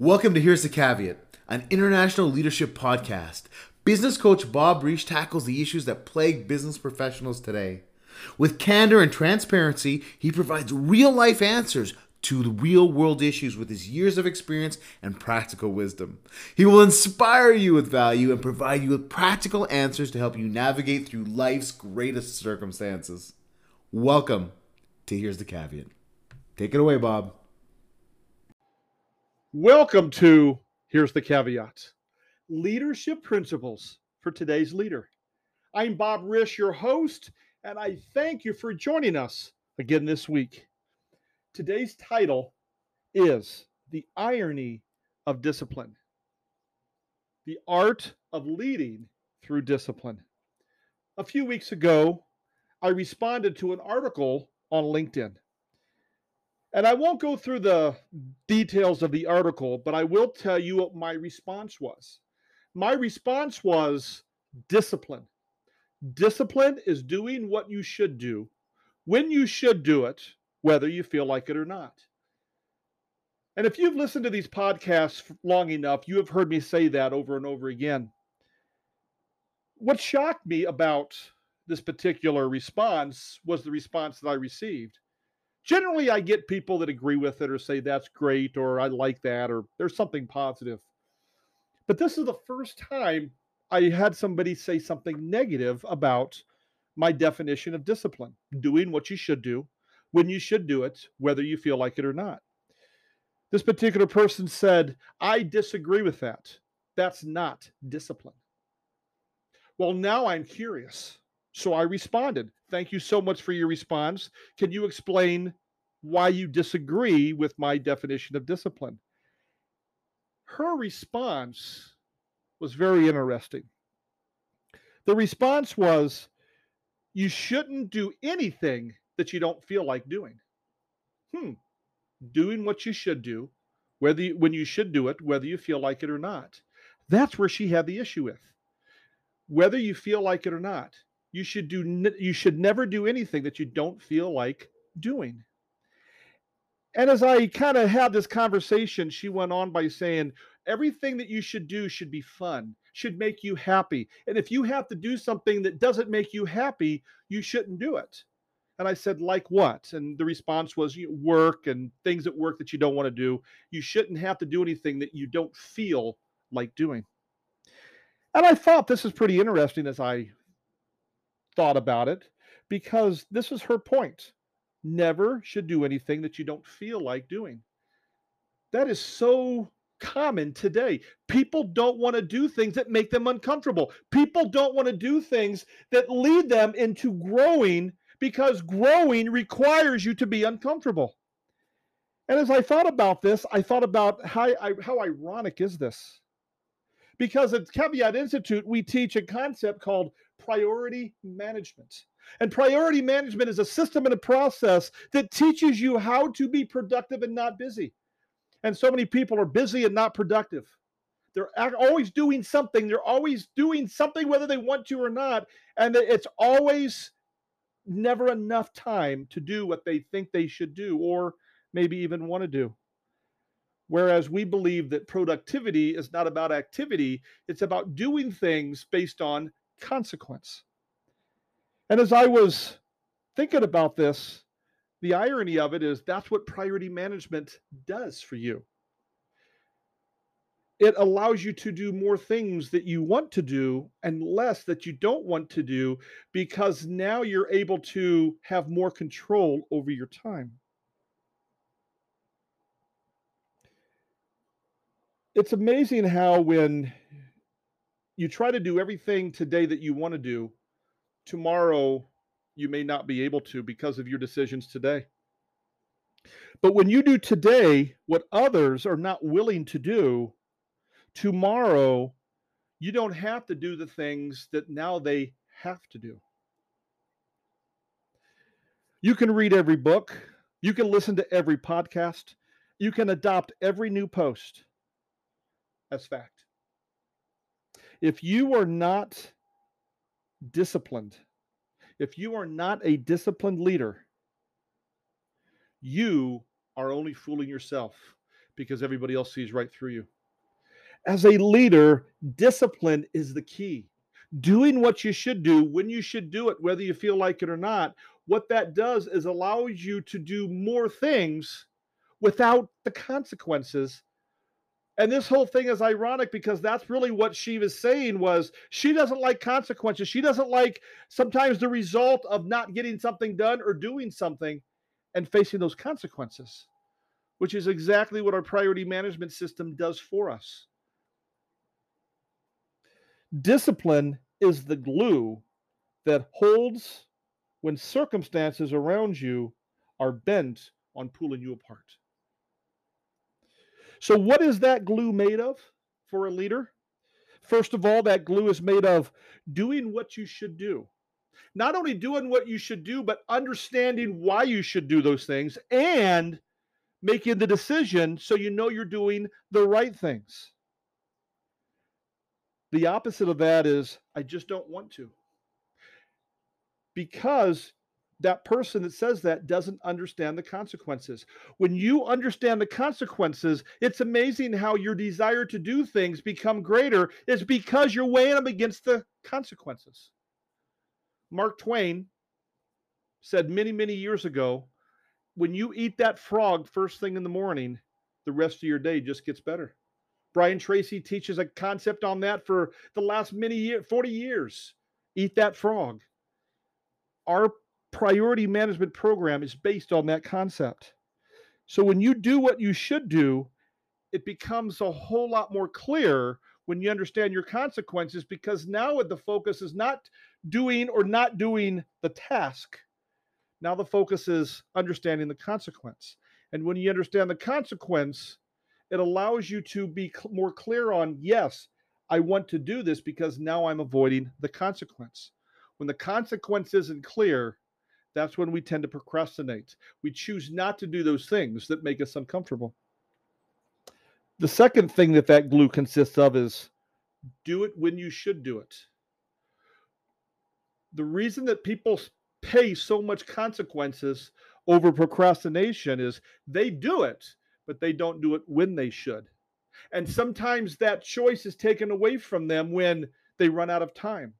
Welcome to Here's the Caveat, an international leadership podcast. Business coach Bob Risch tackles the issues that plague business professionals today. With candor and transparency, he provides real life answers to the real world issues with his years of experience and practical wisdom. He will inspire you with value and provide you with practical answers to help you navigate through life's greatest circumstances. Welcome to Here's the Caveat. Take it away, Bob. Welcome to Here's the Caveat Leadership Principles for Today's Leader. I'm Bob Risch, your host, and I thank you for joining us again this week. Today's title is The Irony of Discipline The Art of Leading Through Discipline. A few weeks ago, I responded to an article on LinkedIn. And I won't go through the details of the article, but I will tell you what my response was. My response was discipline. Discipline is doing what you should do when you should do it, whether you feel like it or not. And if you've listened to these podcasts long enough, you have heard me say that over and over again. What shocked me about this particular response was the response that I received generally I get people that agree with it or say that's great or I like that or there's something positive. But this is the first time I had somebody say something negative about my definition of discipline, doing what you should do when you should do it, whether you feel like it or not. This particular person said, I disagree with that. That's not discipline. Well, now I'm curious. So I responded. Thank you so much for your response. Can you explain why you disagree with my definition of discipline? Her response was very interesting. The response was, You shouldn't do anything that you don't feel like doing. Hmm. Doing what you should do, whether you, when you should do it, whether you feel like it or not. That's where she had the issue with. Whether you feel like it or not you should do you should never do anything that you don't feel like doing. And as i kind of had this conversation she went on by saying everything that you should do should be fun should make you happy. And if you have to do something that doesn't make you happy you shouldn't do it. And i said like what? And the response was work and things at work that you don't want to do. You shouldn't have to do anything that you don't feel like doing. And i thought this is pretty interesting as i thought about it because this is her point. Never should do anything that you don't feel like doing. That is so common today. People don't want to do things that make them uncomfortable. People don't want to do things that lead them into growing because growing requires you to be uncomfortable. And as I thought about this, I thought about how, how ironic is this? Because at Caveat Institute, we teach a concept called priority management. And priority management is a system and a process that teaches you how to be productive and not busy. And so many people are busy and not productive. They're always doing something. They're always doing something, whether they want to or not. And it's always never enough time to do what they think they should do or maybe even want to do. Whereas we believe that productivity is not about activity, it's about doing things based on consequence. And as I was thinking about this, the irony of it is that's what priority management does for you. It allows you to do more things that you want to do and less that you don't want to do because now you're able to have more control over your time. It's amazing how, when you try to do everything today that you want to do, tomorrow you may not be able to because of your decisions today. But when you do today what others are not willing to do, tomorrow you don't have to do the things that now they have to do. You can read every book, you can listen to every podcast, you can adopt every new post. That's fact if you are not disciplined, if you are not a disciplined leader, you are only fooling yourself because everybody else sees right through you. As a leader, discipline is the key. Doing what you should do when you should do it, whether you feel like it or not, what that does is allows you to do more things without the consequences. And this whole thing is ironic because that's really what she was saying was she doesn't like consequences. She doesn't like sometimes the result of not getting something done or doing something and facing those consequences, which is exactly what our priority management system does for us. Discipline is the glue that holds when circumstances around you are bent on pulling you apart. So, what is that glue made of for a leader? First of all, that glue is made of doing what you should do. Not only doing what you should do, but understanding why you should do those things and making the decision so you know you're doing the right things. The opposite of that is, I just don't want to. Because that person that says that doesn't understand the consequences. When you understand the consequences, it's amazing how your desire to do things become greater is because you're weighing them against the consequences. Mark Twain said many, many years ago, when you eat that frog first thing in the morning, the rest of your day just gets better. Brian Tracy teaches a concept on that for the last many years, 40 years. Eat that frog. Our priority management program is based on that concept. So when you do what you should do, it becomes a whole lot more clear when you understand your consequences because now the focus is not doing or not doing the task. Now the focus is understanding the consequence. And when you understand the consequence, it allows you to be cl- more clear on yes, I want to do this because now I'm avoiding the consequence. When the consequence isn't clear, that's when we tend to procrastinate. We choose not to do those things that make us uncomfortable. The second thing that that glue consists of is do it when you should do it. The reason that people pay so much consequences over procrastination is they do it, but they don't do it when they should. And sometimes that choice is taken away from them when they run out of time.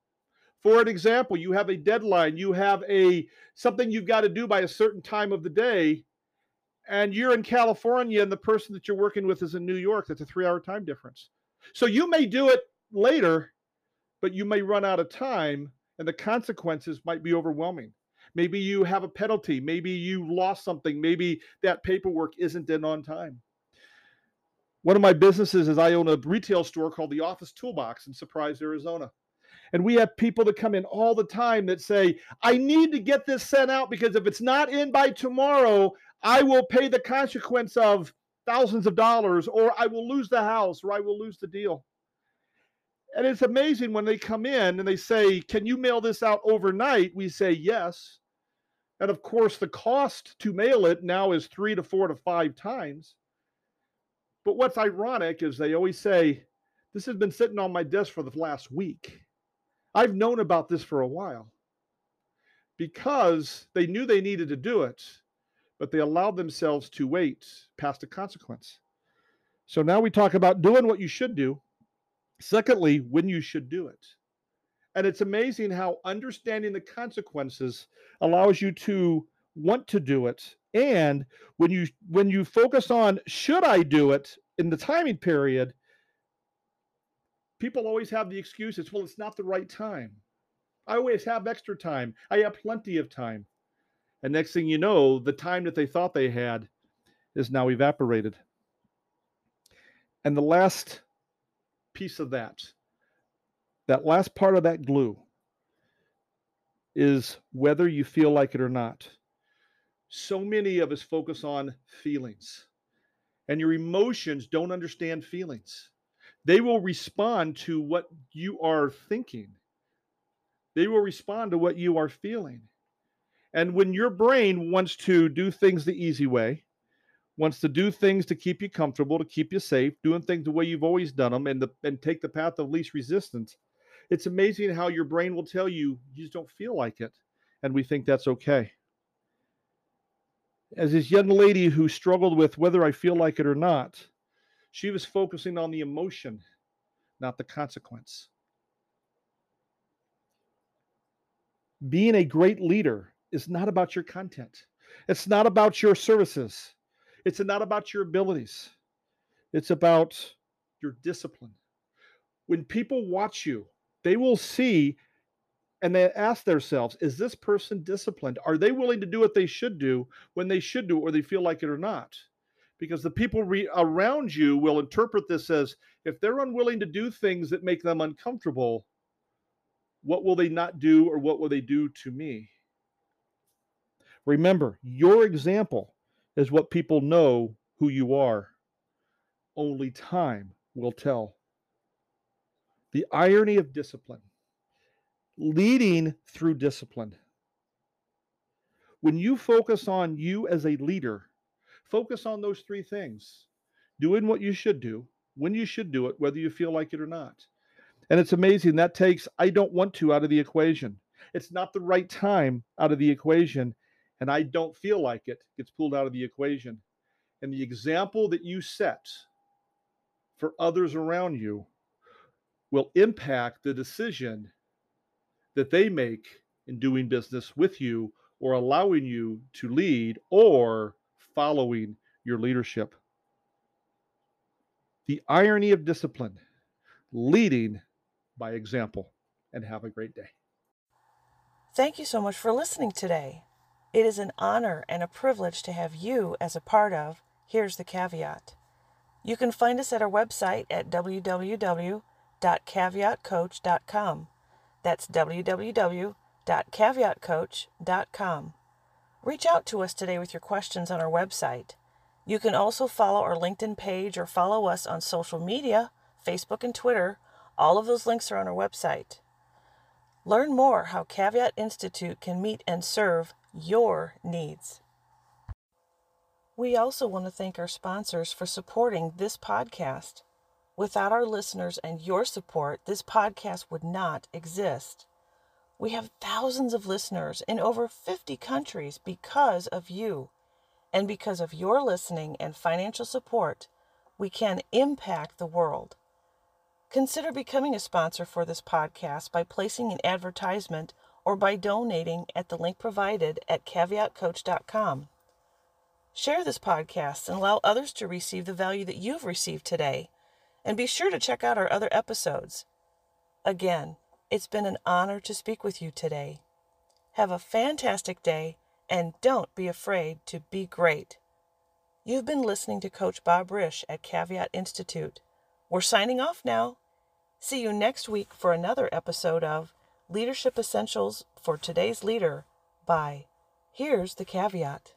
For an example, you have a deadline, you have a something you've got to do by a certain time of the day, and you're in California and the person that you're working with is in New York. That's a 3-hour time difference. So you may do it later, but you may run out of time and the consequences might be overwhelming. Maybe you have a penalty, maybe you lost something, maybe that paperwork isn't in on time. One of my businesses is I own a retail store called the Office Toolbox in Surprise, Arizona. And we have people that come in all the time that say, I need to get this sent out because if it's not in by tomorrow, I will pay the consequence of thousands of dollars, or I will lose the house, or I will lose the deal. And it's amazing when they come in and they say, Can you mail this out overnight? We say yes. And of course, the cost to mail it now is three to four to five times. But what's ironic is they always say, This has been sitting on my desk for the last week. I've known about this for a while because they knew they needed to do it, but they allowed themselves to wait past the consequence. So now we talk about doing what you should do. Secondly, when you should do it. And it's amazing how understanding the consequences allows you to want to do it. And when you when you focus on should I do it in the timing period, people always have the excuses well it's not the right time. I always have extra time. I have plenty of time. And next thing you know the time that they thought they had is now evaporated. And the last piece of that that last part of that glue is whether you feel like it or not. So many of us focus on feelings. And your emotions don't understand feelings they will respond to what you are thinking. They will respond to what you are feeling. And when your brain wants to do things the easy way, wants to do things to keep you comfortable, to keep you safe, doing things the way you've always done them, and the, and take the path of least resistance, it's amazing how your brain will tell you you just don't feel like it, and we think that's okay. as this young lady who struggled with whether I feel like it or not, she was focusing on the emotion, not the consequence. Being a great leader is not about your content. It's not about your services. It's not about your abilities. It's about your discipline. When people watch you, they will see and they ask themselves, is this person disciplined? Are they willing to do what they should do when they should do it or they feel like it or not? Because the people re- around you will interpret this as if they're unwilling to do things that make them uncomfortable, what will they not do or what will they do to me? Remember, your example is what people know who you are. Only time will tell. The irony of discipline, leading through discipline. When you focus on you as a leader, focus on those three things doing what you should do, when you should do it, whether you feel like it or not. And it's amazing that takes I don't want to out of the equation. It's not the right time out of the equation and I don't feel like it gets pulled out of the equation. And the example that you set for others around you will impact the decision that they make in doing business with you or allowing you to lead or following your leadership. The irony of discipline, leading by example, and have a great day. Thank you so much for listening today. It is an honor and a privilege to have you as a part of Here's the Caveat. You can find us at our website at www.caveatcoach.com. That's www.caveatcoach.com. Reach out to us today with your questions on our website. You can also follow our LinkedIn page or follow us on social media, Facebook and Twitter. All of those links are on our website. Learn more how Caveat Institute can meet and serve your needs. We also want to thank our sponsors for supporting this podcast. Without our listeners and your support, this podcast would not exist. We have thousands of listeners in over 50 countries because of you. And because of your listening and financial support, we can impact the world. Consider becoming a sponsor for this podcast by placing an advertisement or by donating at the link provided at caveatcoach.com. Share this podcast and allow others to receive the value that you've received today. And be sure to check out our other episodes. Again, it's been an honor to speak with you today. Have a fantastic day and don't be afraid to be great. You've been listening to Coach Bob Risch at Caveat Institute. We're signing off now. See you next week for another episode of Leadership Essentials for Today's Leader by Here's the Caveat.